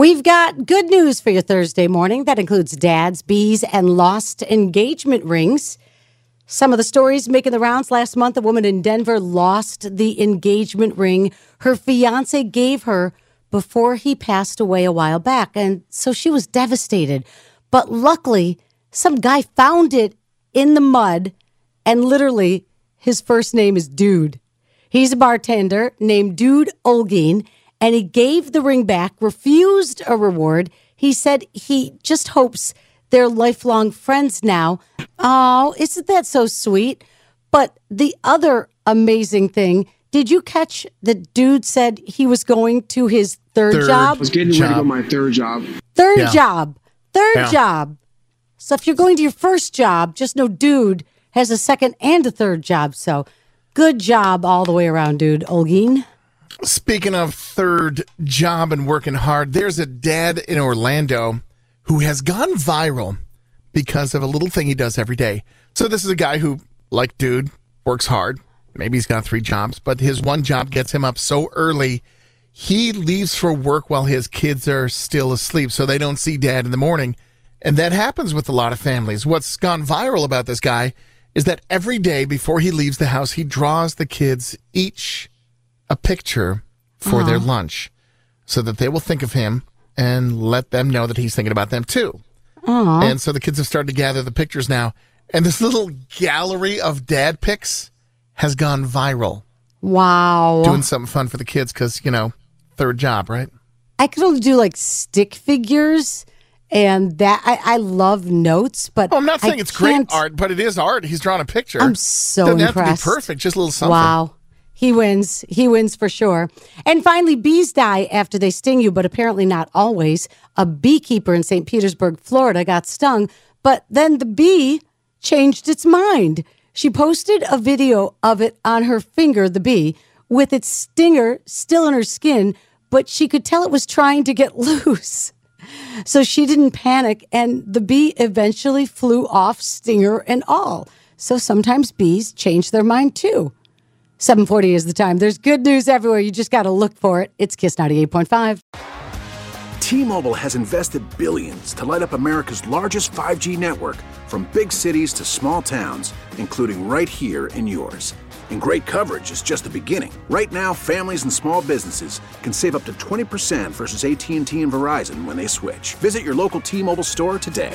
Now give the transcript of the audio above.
We've got good news for your Thursday morning. That includes dads, bees, and lost engagement rings. Some of the stories making the rounds last month a woman in Denver lost the engagement ring her fiance gave her before he passed away a while back. And so she was devastated. But luckily, some guy found it in the mud, and literally, his first name is Dude. He's a bartender named Dude Olgin and he gave the ring back, refused a reward. He said he just hopes they're lifelong friends now. Oh, isn't that so sweet? But the other amazing thing, did you catch the dude said he was going to his third, Third job? I was getting ready to go my third job. Third Yeah. job. Third Yeah. job. So if you're going to your first job, just know dude has a second and a third job. So good job all the way around, dude. Olgin. Speaking of third job and working hard, there's a dad in Orlando who has gone viral because of a little thing he does every day. So this is a guy who, like dude, works hard. Maybe he's got three jobs, but his one job gets him up so early. He leaves for work while his kids are still asleep, so they don't see dad in the morning. And that happens with a lot of families. What's gone viral about this guy is that every day before he leaves the house, he draws the kids each a picture for their uh-huh. lunch so that they will think of him and let them know that he's thinking about them too. And so the kids have started to gather the pictures now. And this little gallery of dad pics has gone viral. Wow. Doing something fun for the kids because, you know, third job, right? I could only do like stick figures, and that I, I love notes, but Oh, I'm not saying I it's great art, but it is art. He's drawn a picture. I'm so Doesn't impressed. have to be perfect, just a little something. Wow. He wins. He wins for sure. And finally, bees die after they sting you, but apparently not always. A beekeeper in St. Petersburg, Florida got stung, but then the bee changed its mind. She posted a video of it on her finger, the bee, with its stinger still in her skin, but she could tell it was trying to get loose. So she didn't panic, and the bee eventually flew off, stinger and all. So sometimes bees change their mind too. 740 is the time. There's good news everywhere. You just got to look for it. It's Kiss 98.5. T-Mobile has invested billions to light up America's largest 5G network from big cities to small towns, including right here in yours. And great coverage is just the beginning. Right now, families and small businesses can save up to 20% versus AT&T and Verizon when they switch. Visit your local T-Mobile store today.